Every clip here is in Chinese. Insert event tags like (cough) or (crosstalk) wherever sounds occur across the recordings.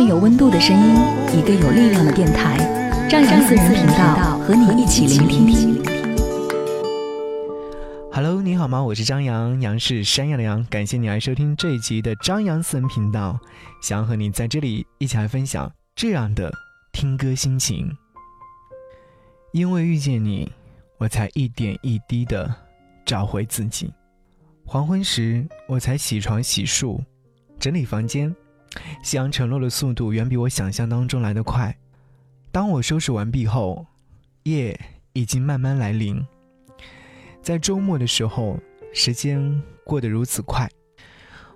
份有温度的声音，一个有力量的电台，张扬私人频道和你一起聆听。Hello，你好吗？我是张扬，杨是山羊的羊，感谢你来收听这一集的张扬私人频道，想要和你在这里一起来分享这样的听歌心情。因为遇见你，我才一点一滴的找回自己。黄昏时，我才起床洗漱，整理房间。夕阳沉落的速度远比我想象当中来得快。当我收拾完毕后，夜已经慢慢来临。在周末的时候，时间过得如此快。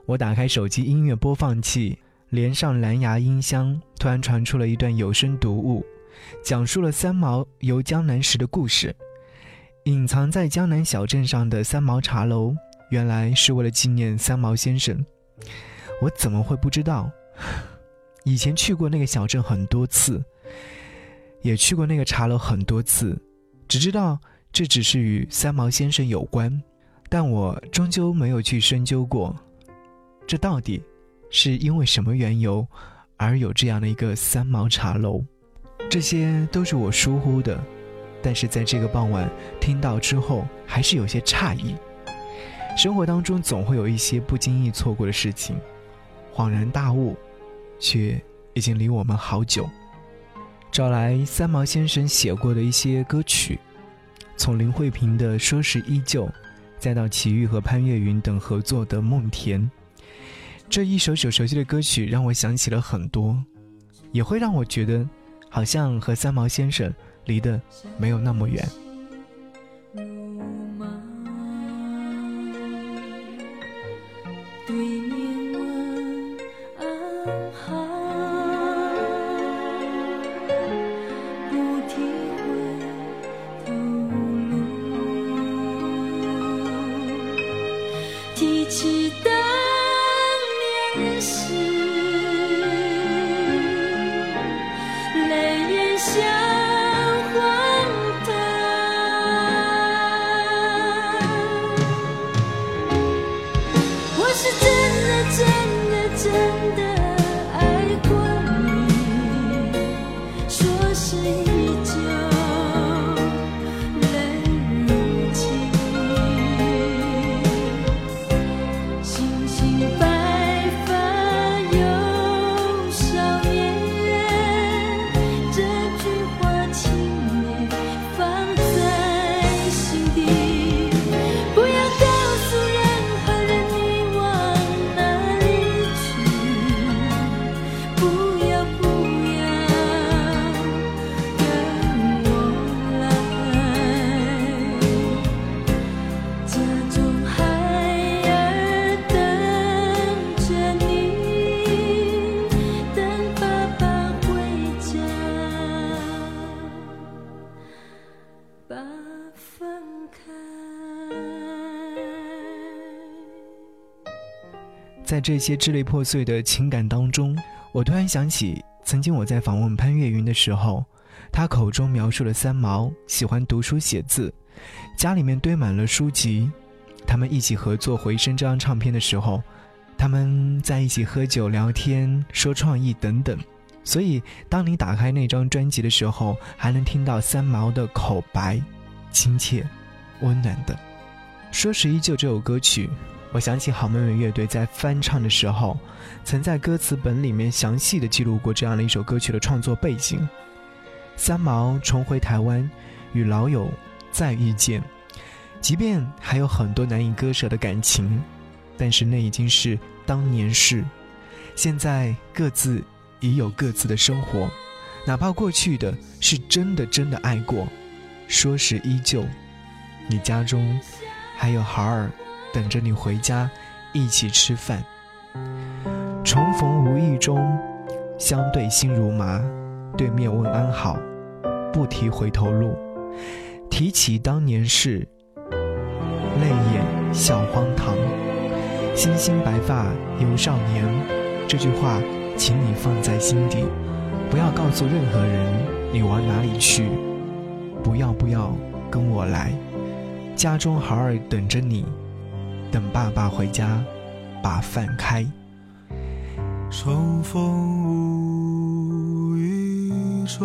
我打开手机音乐播放器，连上蓝牙音箱，突然传出了一段有声读物，讲述了三毛游江南时的故事。隐藏在江南小镇上的三毛茶楼，原来是为了纪念三毛先生。我怎么会不知道？(sighs) 以前去过那个小镇很多次，也去过那个茶楼很多次，只知道这只是与三毛先生有关，但我终究没有去深究过，这到底是因为什么缘由而有这样的一个三毛茶楼？这些都是我疏忽的，但是在这个傍晚听到之后，还是有些诧异。生活当中总会有一些不经意错过的事情。恍然大悟，却已经离我们好久。找来三毛先生写过的一些歌曲，从林慧萍的《说是依旧》，再到齐豫和潘越云等合作的《梦田》，这一首首熟悉的歌曲让我想起了很多，也会让我觉得，好像和三毛先生离得没有那么远。在这些支离破碎的情感当中，我突然想起，曾经我在访问潘越云的时候，他口中描述了三毛喜欢读书写字，家里面堆满了书籍。他们一起合作《回声》这张唱片的时候，他们在一起喝酒聊天，说创意等等。所以，当你打开那张专辑的时候，还能听到三毛的口白，亲切、温暖的。说是依旧这首歌曲。我想起好妹妹乐队在翻唱的时候，曾在歌词本里面详细的记录过这样的一首歌曲的创作背景。三毛重回台湾，与老友再遇见，即便还有很多难以割舍的感情，但是那已经是当年事。现在各自已有各自的生活，哪怕过去的是真的真的爱过，说是依旧。你家中还有孩儿。等着你回家，一起吃饭。重逢无意中，相对心如麻，对面问安好，不提回头路。提起当年事，泪眼笑荒唐。星星白发犹少年，这句话，请你放在心底，不要告诉任何人你往哪里去。不要不要跟我来，家中孩儿等着你，等爸爸回家，把饭开。重逢无意中，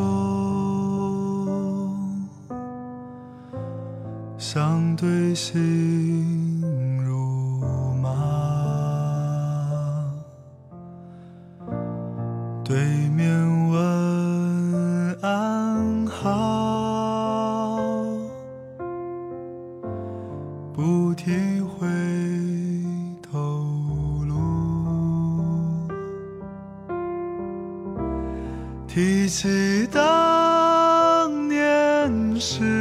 相对心如麻。对面提起当年事，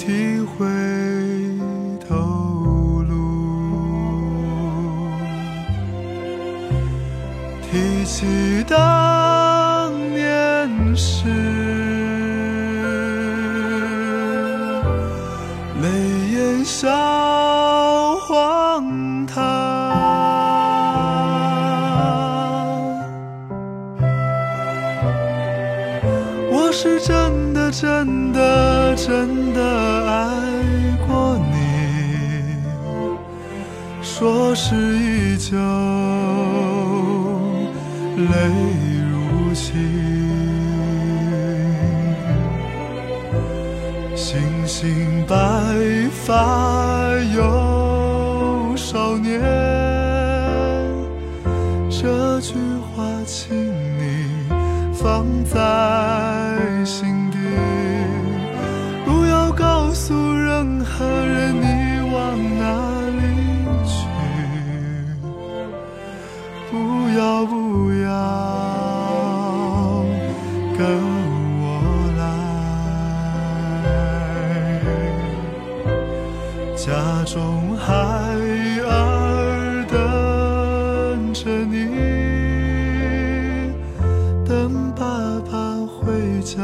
不提回头路。提起当年事，泪眼笑荒唐。我是真的真的真是依旧，泪如倾。星星白发家，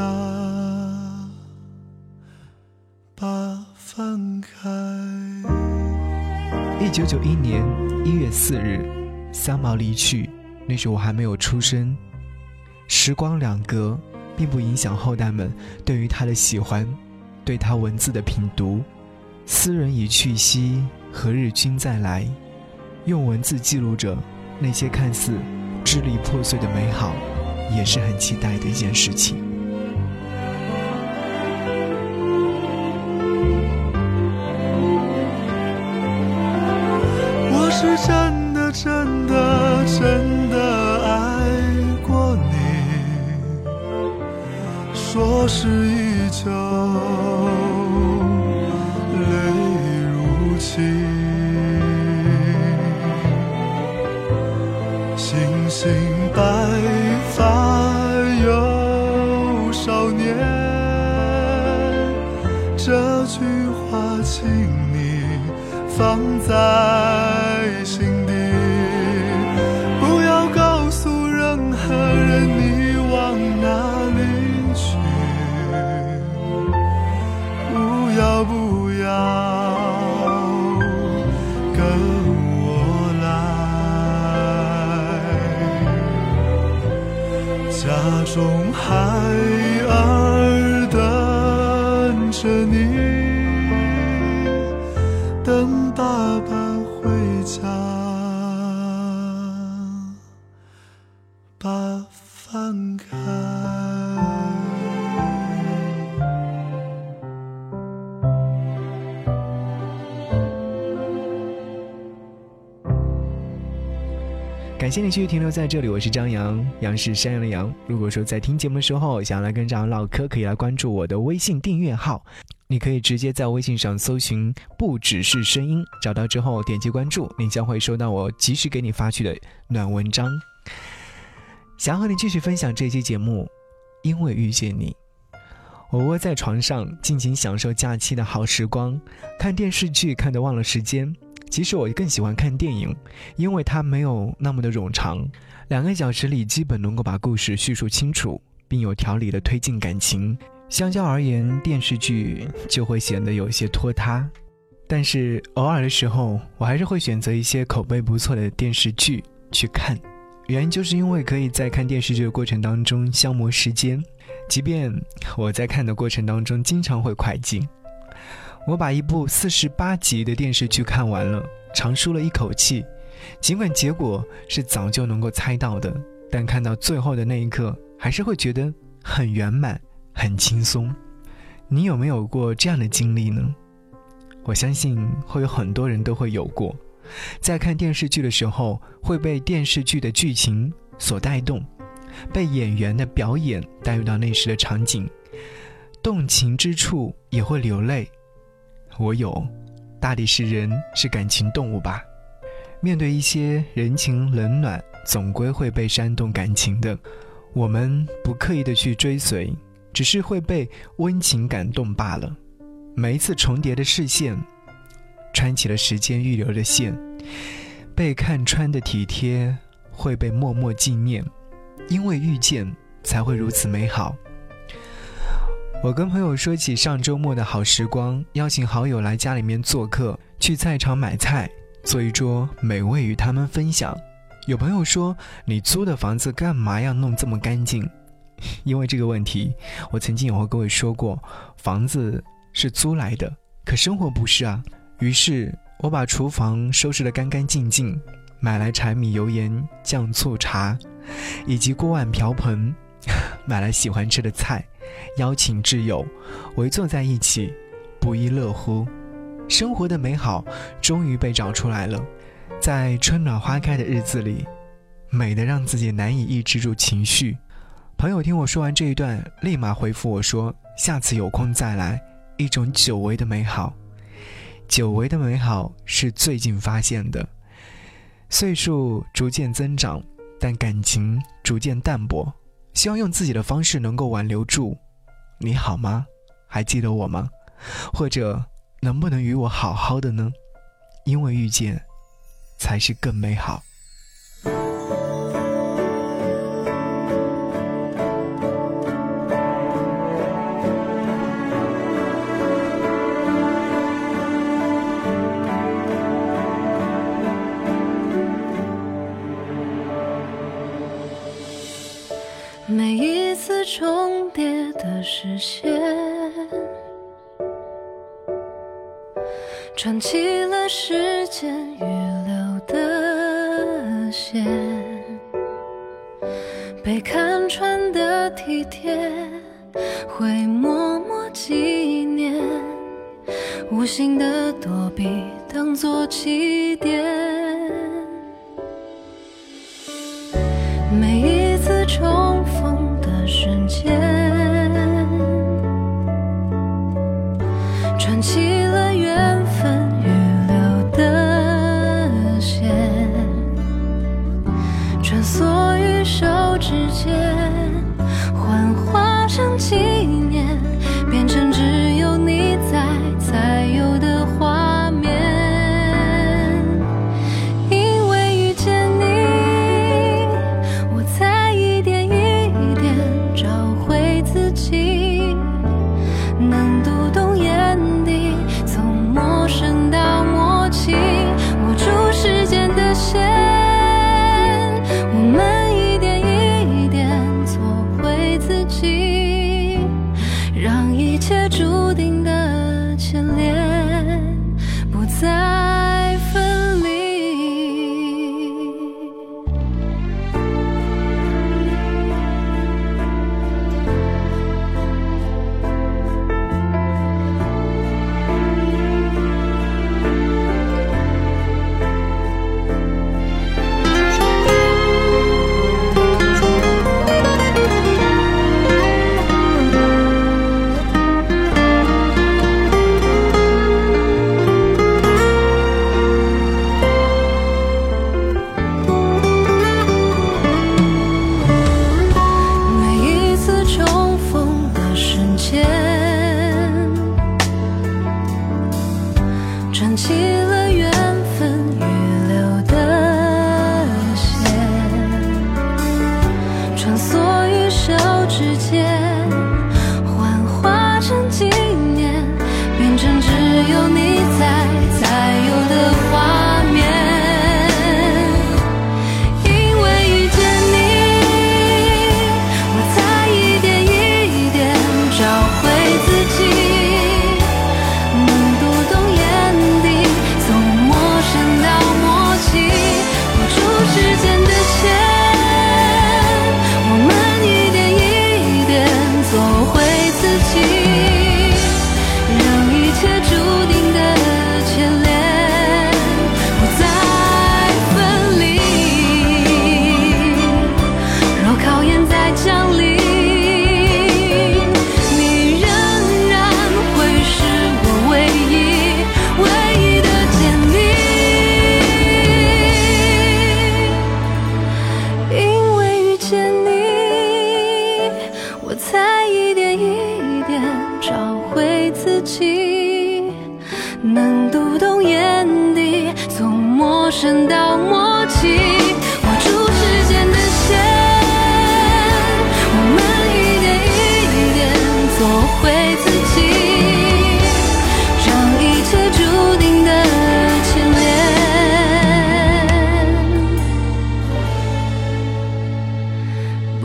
把饭开。一九九一年一月四日，三毛离去，那时我还没有出生。时光两隔，并不影响后代们对于他的喜欢，对他文字的品读。斯人已去兮，何日君再来？用文字记录着那些看似支离破碎的美好，也是很期待的一件事情。说是依旧，泪如倾。星星白发有少年，这句话请你放在家中孩儿等着你。等爸爸回家，感谢你继续停留在这里，我是张扬，杨是山羊的羊。如果说在听节目的时候想要来跟张扬唠嗑，可以来关注我的微信订阅号，你可以直接在微信上搜寻“不只是声音”，找到之后点击关注，你将会收到我及时给你发去的暖文章。想和你继续分享这期节目，因为遇见你，我窝在床上尽情享受假期的好时光，看电视剧看得忘了时间。其实我更喜欢看电影，因为它没有那么的冗长，两个小时里基本能够把故事叙述清楚，并有条理的推进感情。相较而言，电视剧就会显得有些拖沓。但是偶尔的时候，我还是会选择一些口碑不错的电视剧去看，原因就是因为可以在看电视剧的过程当中消磨时间，即便我在看的过程当中经常会快进。我把一部四十八集的电视剧看完了，长舒了一口气。尽管结果是早就能够猜到的，但看到最后的那一刻，还是会觉得很圆满、很轻松。你有没有过这样的经历呢？我相信会有很多人都会有过，在看电视剧的时候，会被电视剧的剧情所带动，被演员的表演带入到那时的场景，动情之处也会流泪。我有，大抵是人是感情动物吧。面对一些人情冷暖，总归会被煽动感情的。我们不刻意的去追随，只是会被温情感动罢了。每一次重叠的视线，穿起了时间预留的线，被看穿的体贴会被默默纪念，因为遇见才会如此美好。我跟朋友说起上周末的好时光，邀请好友来家里面做客，去菜场买菜，做一桌美味与他们分享。有朋友说：“你租的房子干嘛要弄这么干净？” (laughs) 因为这个问题，我曾经有和各位说过，房子是租来的，可生活不是啊。于是我把厨房收拾得干干净净，买来柴米油盐酱醋茶，以及锅碗瓢盆，(laughs) 买来喜欢吃的菜。邀请挚友围坐在一起，不亦乐乎。生活的美好终于被找出来了，在春暖花开的日子里，美得让自己难以抑制住情绪。朋友听我说完这一段，立马回复我说：“下次有空再来。”一种久违的美好，久违的美好是最近发现的。岁数逐渐增长，但感情逐渐淡薄。希望用自己的方式能够挽留住，你好吗？还记得我吗？或者能不能与我好好的呢？因为遇见，才是更美好。每一次重叠的视线，串起了时间预留的线，被看穿的体贴，会默默纪念，无心的躲避，当作起点，幻化成穿梭于手指间。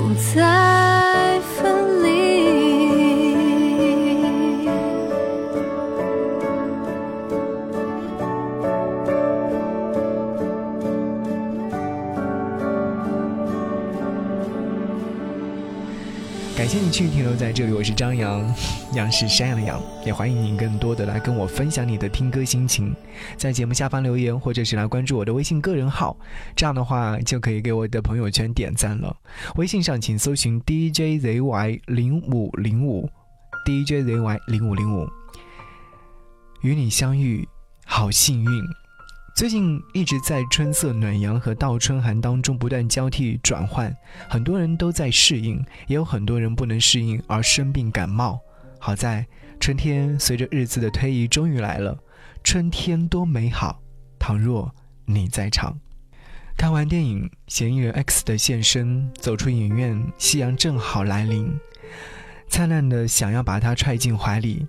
不再分请你去停留在这里，我是张扬，(laughs) 杨是山羊的羊，也欢迎您更多的来跟我分享你的听歌心情，在节目下方留言，或者是来关注我的微信个人号，这样的话就可以给我的朋友圈点赞了。微信上请搜寻 DJZY 零五零五，DJZY 零五零五，与你相遇，好幸运。最近一直在春色暖阳和倒春寒当中不断交替转换，很多人都在适应，也有很多人不能适应而生病感冒。好在春天随着日子的推移终于来了，春天多美好！倘若你在场，看完电影《嫌疑人 X 的现身》，走出影院，夕阳正好来临，灿烂的想要把他揣进怀里。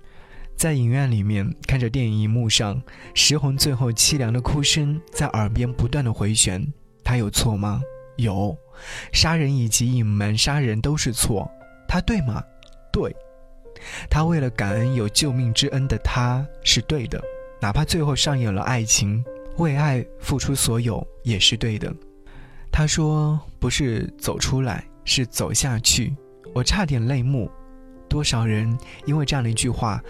在影院里面看着电影荧幕上石红最后凄凉的哭声在耳边不断的回旋，他有错吗？有，杀人以及隐瞒杀人都是错，他对吗？对，他为了感恩有救命之恩的他是对的，哪怕最后上演了爱情，为爱付出所有也是对的。他说不是走出来，是走下去，我差点泪目，多少人因为这样的一句话。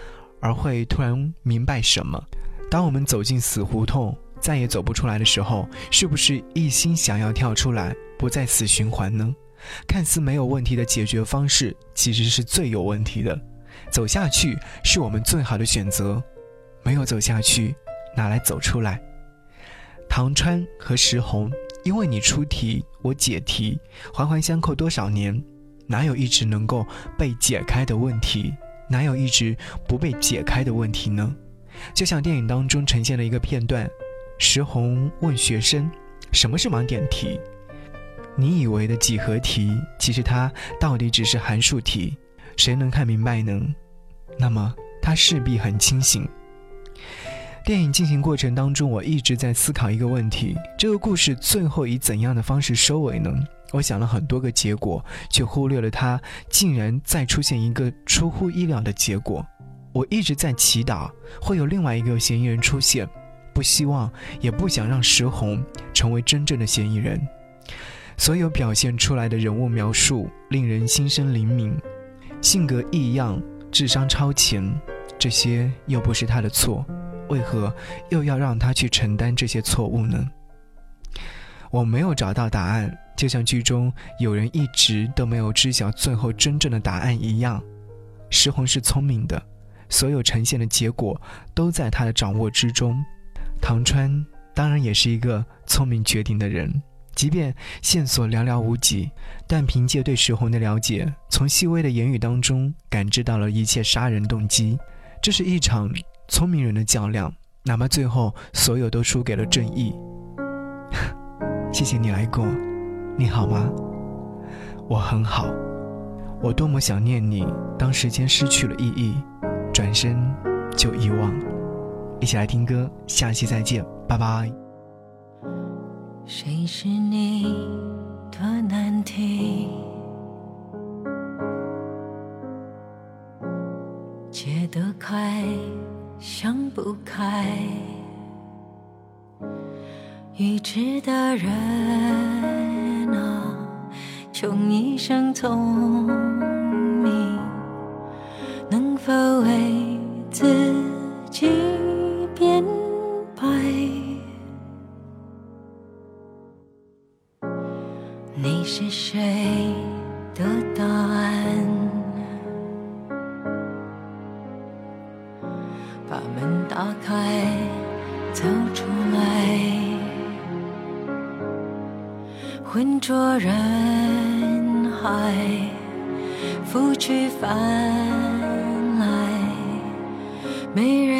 而会突然明白什么？当我们走进死胡同，再也走不出来的时候，是不是一心想要跳出来，不再死循环呢？看似没有问题的解决方式，其实是最有问题的。走下去是我们最好的选择，没有走下去，哪来走出来？唐川和石红，因为你出题，我解题，环环相扣多少年，哪有一直能够被解开的问题？哪有一直不被解开的问题呢？就像电影当中呈现的一个片段，石红问学生：“什么是盲点题？”你以为的几何题，其实它到底只是函数题，谁能看明白呢？那么他势必很清醒。电影进行过程当中，我一直在思考一个问题：这个故事最后以怎样的方式收尾呢？我想了很多个结果，却忽略了他竟然再出现一个出乎意料的结果。我一直在祈祷会有另外一个嫌疑人出现，不希望也不想让石红成为真正的嫌疑人。所有表现出来的人物描述令人心生怜悯，性格异样，智商超前，这些又不是他的错，为何又要让他去承担这些错误呢？我没有找到答案。就像剧中有人一直都没有知晓最后真正的答案一样，石红是聪明的，所有呈现的结果都在他的掌握之中。唐川当然也是一个聪明绝顶的人，即便线索寥寥无几，但凭借对石红的了解，从细微的言语当中感知到了一切杀人动机。这是一场聪明人的较量，哪怕最后所有都输给了正义。(laughs) 谢谢你来过。你好吗？我很好。我多么想念你。当时间失去了意义，转身就遗忘。一起来听歌，下期再见，拜拜。谁是你的难题？解得开，想不开。已知的人。用一生聪明，能否为自己海，拂去烦来，没人